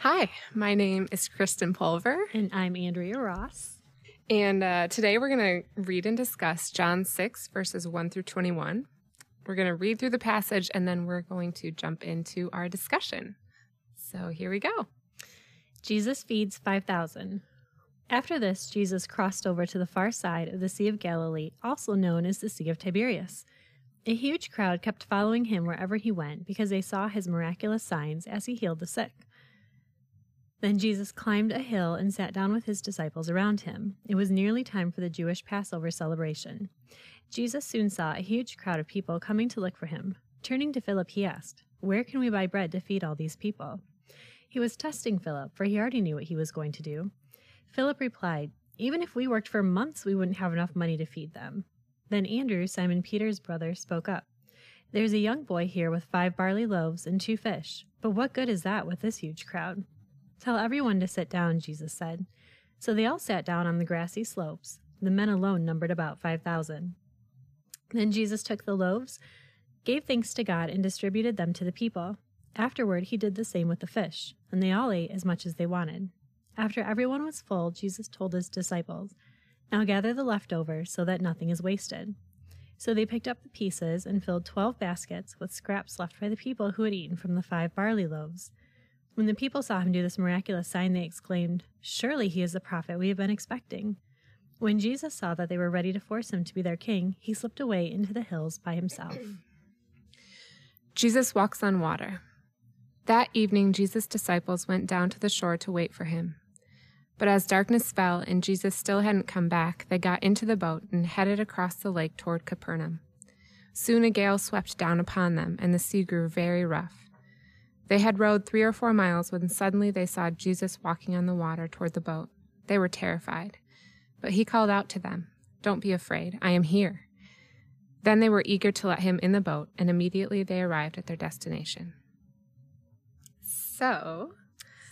Hi, my name is Kristen Pulver, And I'm Andrea Ross. and uh, today we're going to read and discuss John 6, verses 1 through 21. We're going to read through the passage and then we're going to jump into our discussion. So here we go. Jesus feeds 5,000. After this, Jesus crossed over to the far side of the Sea of Galilee, also known as the Sea of Tiberias. A huge crowd kept following him wherever he went because they saw his miraculous signs as he healed the sick. Then Jesus climbed a hill and sat down with his disciples around him. It was nearly time for the Jewish Passover celebration. Jesus soon saw a huge crowd of people coming to look for him. Turning to Philip, he asked, Where can we buy bread to feed all these people? He was testing Philip, for he already knew what he was going to do. Philip replied, Even if we worked for months, we wouldn't have enough money to feed them. Then Andrew, Simon Peter's brother, spoke up. There's a young boy here with five barley loaves and two fish, but what good is that with this huge crowd? Tell everyone to sit down, Jesus said. So they all sat down on the grassy slopes. The men alone numbered about 5,000. Then Jesus took the loaves, gave thanks to God, and distributed them to the people. Afterward, he did the same with the fish, and they all ate as much as they wanted. After everyone was full, Jesus told his disciples, Now gather the leftovers so that nothing is wasted. So they picked up the pieces and filled twelve baskets with scraps left by the people who had eaten from the five barley loaves. When the people saw him do this miraculous sign, they exclaimed, Surely he is the prophet we have been expecting. When Jesus saw that they were ready to force him to be their king, he slipped away into the hills by himself. Jesus walks on water. That evening, Jesus' disciples went down to the shore to wait for him. But as darkness fell and Jesus still hadn't come back, they got into the boat and headed across the lake toward Capernaum. Soon a gale swept down upon them, and the sea grew very rough. They had rowed three or four miles when suddenly they saw Jesus walking on the water toward the boat. They were terrified. But he called out to them, Don't be afraid, I am here. Then they were eager to let him in the boat, and immediately they arrived at their destination. So,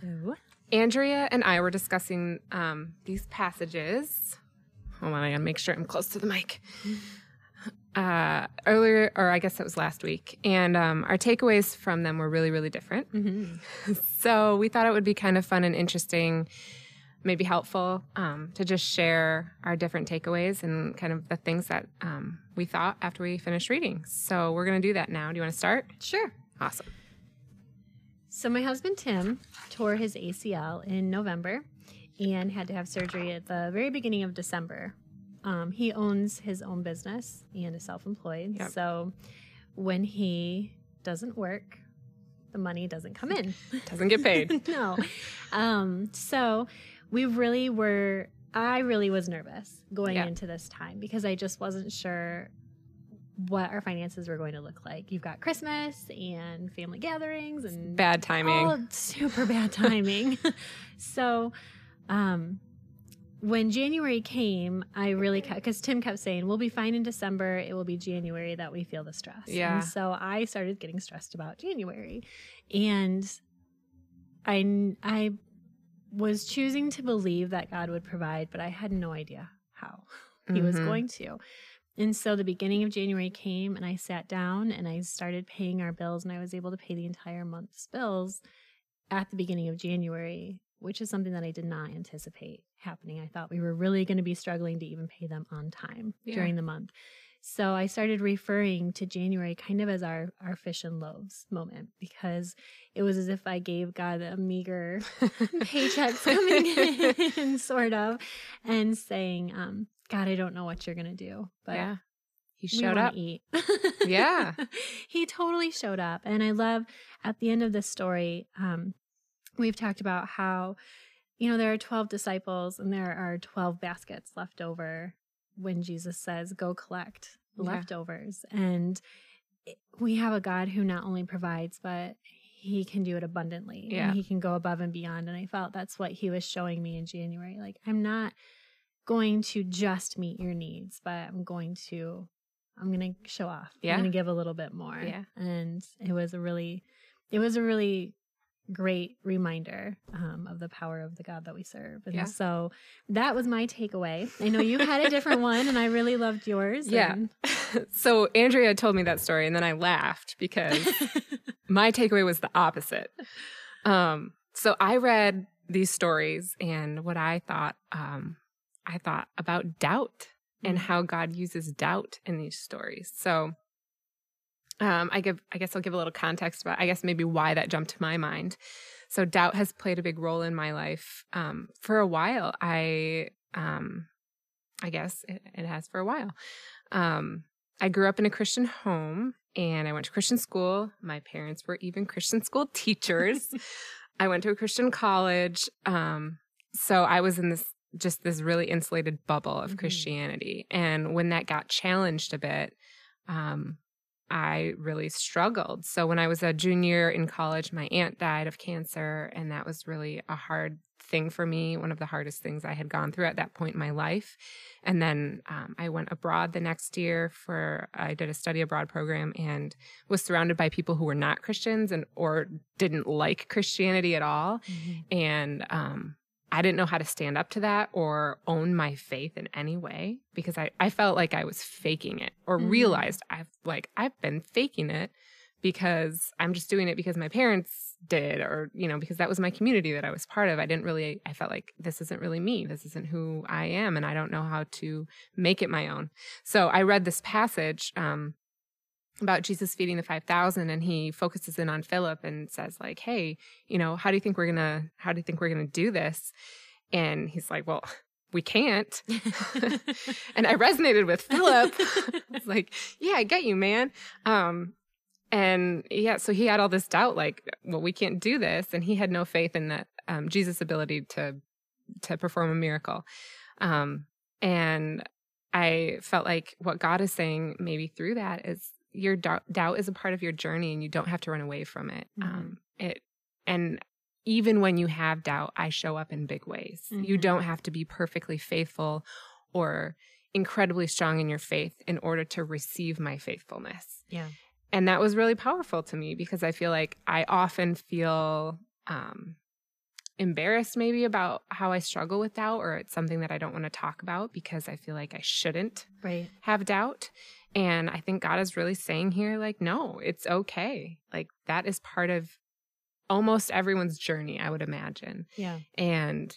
So, Andrea and I were discussing um, these passages. Hold on, I gotta make sure I'm close to the mic. Uh, earlier, or I guess that was last week, and um, our takeaways from them were really, really different. so we thought it would be kind of fun and interesting, maybe helpful um, to just share our different takeaways and kind of the things that um, we thought after we finished reading. So we're gonna do that now. Do you want to start? sure. Awesome. So my husband Tim tore his ACL in November and had to have surgery at the very beginning of December. Um, he owns his own business and is self-employed. Yep. So when he doesn't work, the money doesn't come in. Doesn't get paid. no. Um, so we really were, I really was nervous going Yeah. into this time because I just wasn't sure what our finances were going to look like. You've got Christmas and family gatherings and Bad timing. all super bad timing. so, um, when January came, I really kept because Tim kept saying we'll be fine in December. It will be January that we feel the stress. Yeah. And so I started getting stressed about January, and I I was choosing to believe that God would provide, but I had no idea how he was Mhm. going to. And so the beginning of January came and I sat down and I started paying our bills and I was able to pay the entire month's bills at the beginning of January, which is something that I did not anticipate happening. I thought we were really going to be struggling to even pay them on time Yeah. during the month. So I started referring to January kind of as our our fish and loaves moment because it was as if I gave God a meager paycheck coming in, sort of, and saying, um, God, I don't know what you're gonna do, but yeah. He showed up. Eat. Yeah. he totally showed up, and I love at the end of this story. Um, we've talked about how you know there are twelve disciples, and there are twelve baskets left over when Jesus says, "Go collect the Yeah. leftovers," and we have a God who not only provides, but he can do it abundantly Yeah. and he can go above and beyond and i felt that's what he was showing me in january like i'm not going to just meet your needs but i'm going to i'm going to show off Yeah. i'm going to give a little bit more Yeah. and it was a really it was a really great reminder um, of the power of the god that we serve and Yeah. so that was my takeaway i know you had a different one and i really loved yours Yeah. and- so Andrea told me that story and then I laughed because my takeaway was the opposite. Um, so I read these stories and what I thought, um, I thought about doubt and Mm-hmm. how God uses doubt in these stories. So, um, I give, I guess I'll give a little context about, I guess maybe why that jumped to my mind. So, doubt has played a big role in my life um, for a while. I, um, I guess it, it has for a while. Um, I grew up in a Christian home and I went to Christian school. My parents were even Christian school teachers. I went to a Christian college. Um, so I was in this just this really insulated bubble of Mhm. Christianity. And when that got challenged a bit, um, I really struggled. So when I was a junior in college, my aunt died of cancer, and that was really a hard thing for me, one of the hardest things I had gone through at that point in my life. And then um, I went abroad the next year for I did a study abroad program and was surrounded by people who were not Christians and or didn't like Christianity at all. And um, I didn't know how to stand up to that or own my faith in any way because I, I felt like I was faking it or Mhm. realized I've like I've been faking it because I'm just doing it because my parents did or you know because that was my community that I was part of. I didn't really I felt like this isn't really me. This isn't who I am and I don't know how to make it my own. So I read this passage um about Jesus feeding the 5000 and he focuses in on Philip and says like, "Hey, you know, how do you think we're going to how do you think we're going to do this?" And he's like, "Well, we can't." and I resonated with Philip. It's like, "Yeah, I get you, man." Um and yeah, so he had all this doubt like, "Well, we can't do this." And he had no faith in that um Jesus' ability to to perform a miracle. Um and I felt like what God is saying maybe through that is your doubt, doubt is a part of your journey and you don't have to run away from it. Mhm. Um, it and even when you have doubt, I show up in big ways. You Mhm. don't have to be perfectly faithful or incredibly strong in your faith in order to receive my faithfulness. yeah. And that was really powerful to me because I feel like I often feel um, embarrassed maybe about how I struggle with doubt, or it's something that I don't want to talk about because I feel like I shouldn't Right. have doubt. And I think God is really saying here, like, no, it's okay. Like, that is part of almost everyone's journey, I would imagine. Yeah. And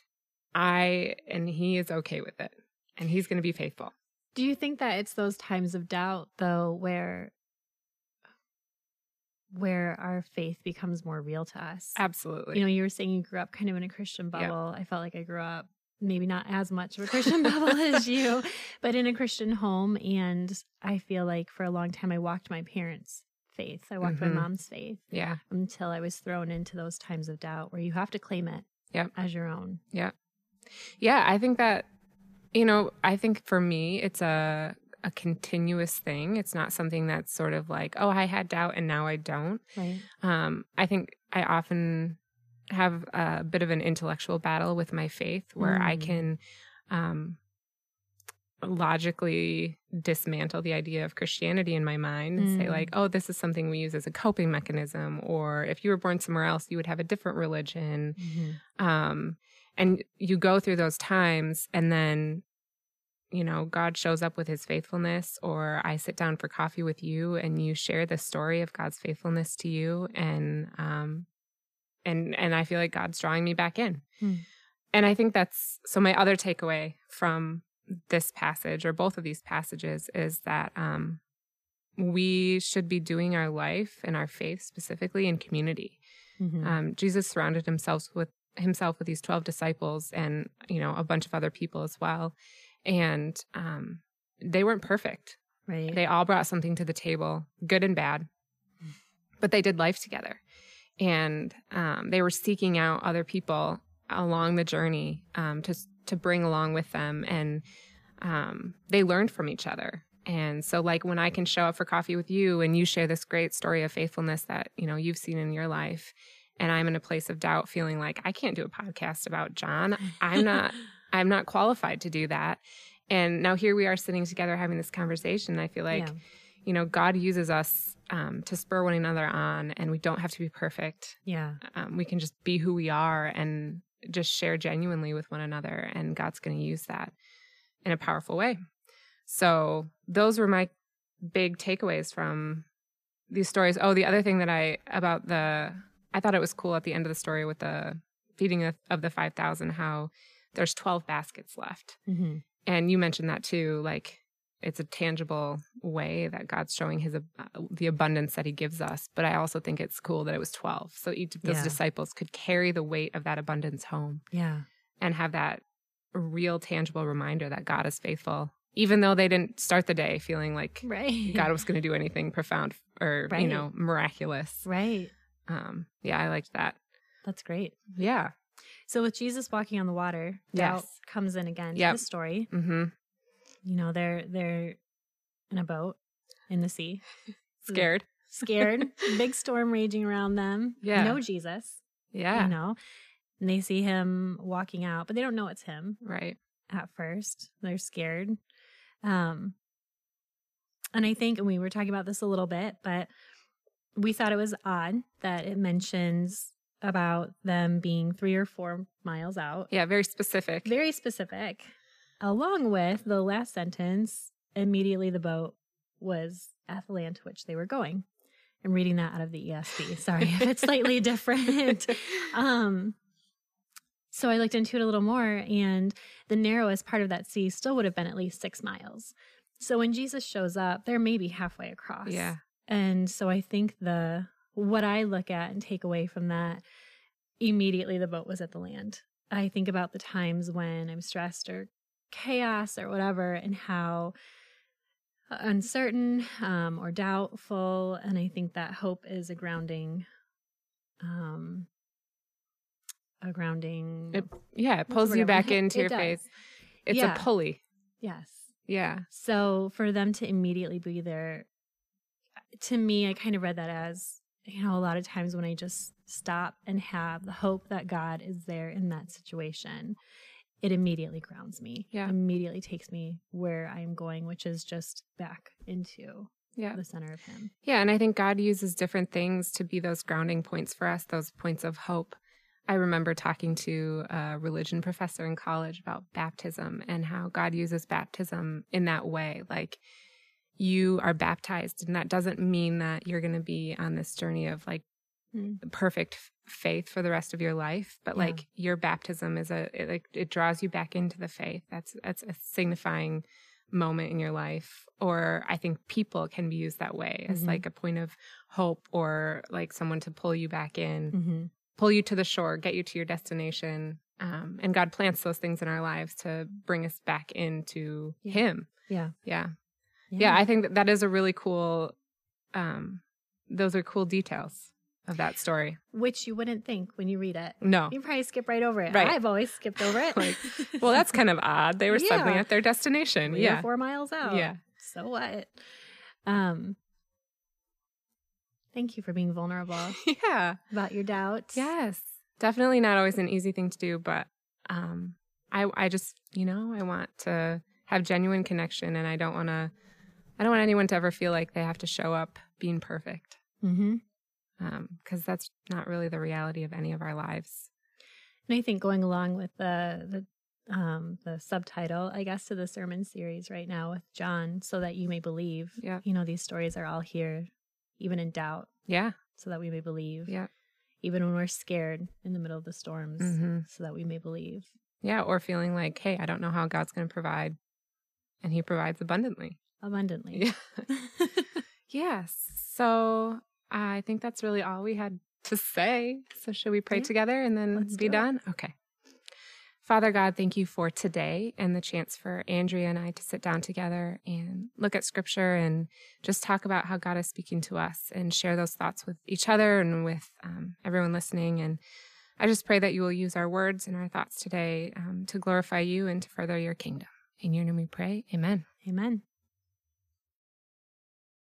I, and He is okay with it. And He's going to be faithful. Do you think that it's those times of doubt though where where our faith becomes more real to us? Absolutely. You know, you were saying you grew up kind of in a Christian bubble. I felt like I grew up maybe not as much of a Christian bubble as you, but in a Christian home. And I feel like for a long time I walked my parents' faith. I walked Mhm. my mom's faith yeah. until I was thrown into those times of doubt where you have to claim it Yep. as your own. Yeah. Yeah, I think that you know, I think for me it's a a continuous thing. It's not something that's sort of like, oh, I had doubt and now I don't. Right. Um, I think I often have a bit of an intellectual battle with my faith where I Mm. can um logically dismantle the idea of Christianity in my mind and say Mm. like, oh, this is something we use as a coping mechanism or if you were born somewhere else, you would have a different religion um and you go through those times and then you know god shows up with his faithfulness or i sit down for coffee with you and you share the story of god's faithfulness to you and um and and i feel like god's drawing me back in Hmm. and i think that's so my other takeaway from this passage or both of these passages is that um we should be doing our life and our faith specifically in community Mhm. um, Jesus surrounded himself with himself with these twelve disciples and you know a bunch of other people as well, and um, they weren't perfect. right. They all brought something to the table, good and bad, but they did life together, and um, they were seeking out other people along the journey um, to to bring along with them, and um, they learned from each other. And so, like when I can show up for coffee with you, and you share this great story of faithfulness that you know you've seen in your life, and I'm in a place of doubt, feeling like I can't do a podcast about John. I'm not I'm not qualified to do that. And now here we are sitting together having this conversation. I feel like Yeah. You know God uses us um, to spur one another on, and we don't have to be perfect. Yeah. Um, we can just be who we are and just share genuinely with one another, and God's going to use that in a powerful way. So those were my big takeaways from these stories. Oh, the other thing that I about the I thought it was cool at the end of the story with the feeding of, of the 5,000, how there's 12 baskets left. Mm-hmm. And you mentioned that too, like it's a tangible way that God's showing his uh, the abundance that he gives us. But I also think it's cool that it was 12. So each of those Yeah. disciples could carry the weight of that abundance home Yeah. and have that real tangible reminder that God is faithful, even though they didn't start the day feeling like Right. God was going to do anything profound or, you know, miraculous. Right. Um, yeah, I liked that. That's great. Yeah. So with Jesus walking on the water, doubt comes in again Yep. to the story. Mm-hmm. You know, they're they're in a boat in the sea. Scared. Scared. Big storm raging around them. Yeah. No Jesus. Yeah. You know. And they see him walking out, but they don't know it's him Right. at first. They're scared. Um and I think and we were talking about this a little bit, but we thought it was odd that it mentions about them being three or four miles out. Yeah. Very specific. Very specific. Along with the last sentence, immediately the boat was at the land to which they were going. I'm reading that out of the ESV. Sorry if it's slightly different. Um, so I looked into it a little more, and the narrowest part of that sea still would have been at least six miles. So when Jesus shows up, they're maybe halfway across. yeah. And so I think the what I look at and take away from that immediately the boat was at the land. I think about the times when I'm stressed or chaos or whatever and how uncertain um, or doubtful and I think that hope is a grounding um a grounding It- Yeah. It pulls you back into your does. faith. It's Yeah. a pulley. Yes. Yeah. So for them to immediately be there, to me, I kind of read that as, you know, a lot of times when I just stop and have the hope that God is there in that situation, it immediately grounds me. Yeah. Immediately takes me where I am going, which is just back into Yeah. the center of Him. Yeah, and I think God uses different things to be those grounding points for us, those points of hope. I remember talking to a religion professor in college about baptism and how God uses baptism in that way. Like you are baptized, and that doesn't mean that you're going to be on this journey of like Mm. perfect faith for the rest of your life, but Yeah. like your baptism is a it, like it draws you back into the faith. That's that's a signifying moment in your life or i think people can be used that way as Mhm. like a point of hope or like someone to pull you back in Mm-hmm. pull you to the shore get you to your destination um, and god plants those things in our lives to bring us back into Yeah. him Yeah. yeah yeah i think that that is a really cool um those are cool details of that story Which you wouldn't think when you read it. no You probably skip right over it. Right. I've always skipped over it. Like, well that's kind of odd they were suddenly at their destination three yeah four miles out. yeah So what? Um thank you for being vulnerable yeah about your doubts. Yes. Definitely not always an easy thing to do, but um I I just, you know, I want to have genuine connection and I don't want to I don't want anyone to ever feel like they have to show up being perfect. Mm-hmm. Um cuz that's not really the reality of any of our lives. And I think going along with the the um the subtitle, I guess, to the sermon series right now with John, so that you may believe. Yeah. You know, these stories are all here, even in doubt, Yeah. so that we may believe. Yeah. Even when we're scared in the middle of the storms, Mhm. so that we may believe. Yeah, or feeling like, "Hey, I don't know how God's going to provide." And he provides abundantly. Abundantly. Yeah. yes. So, I think that's really all we had to say. So, should we pray Yeah. together and then Let's be do it. done? Okay. Father God, thank you for today and the chance for Andrea and I to sit down together and look at scripture and just talk about how God is speaking to us and share those thoughts with each other and with um, everyone listening. And I just pray that you will use our words and our thoughts today um, to glorify you and to further your kingdom. In your name we pray. Amen. Amen.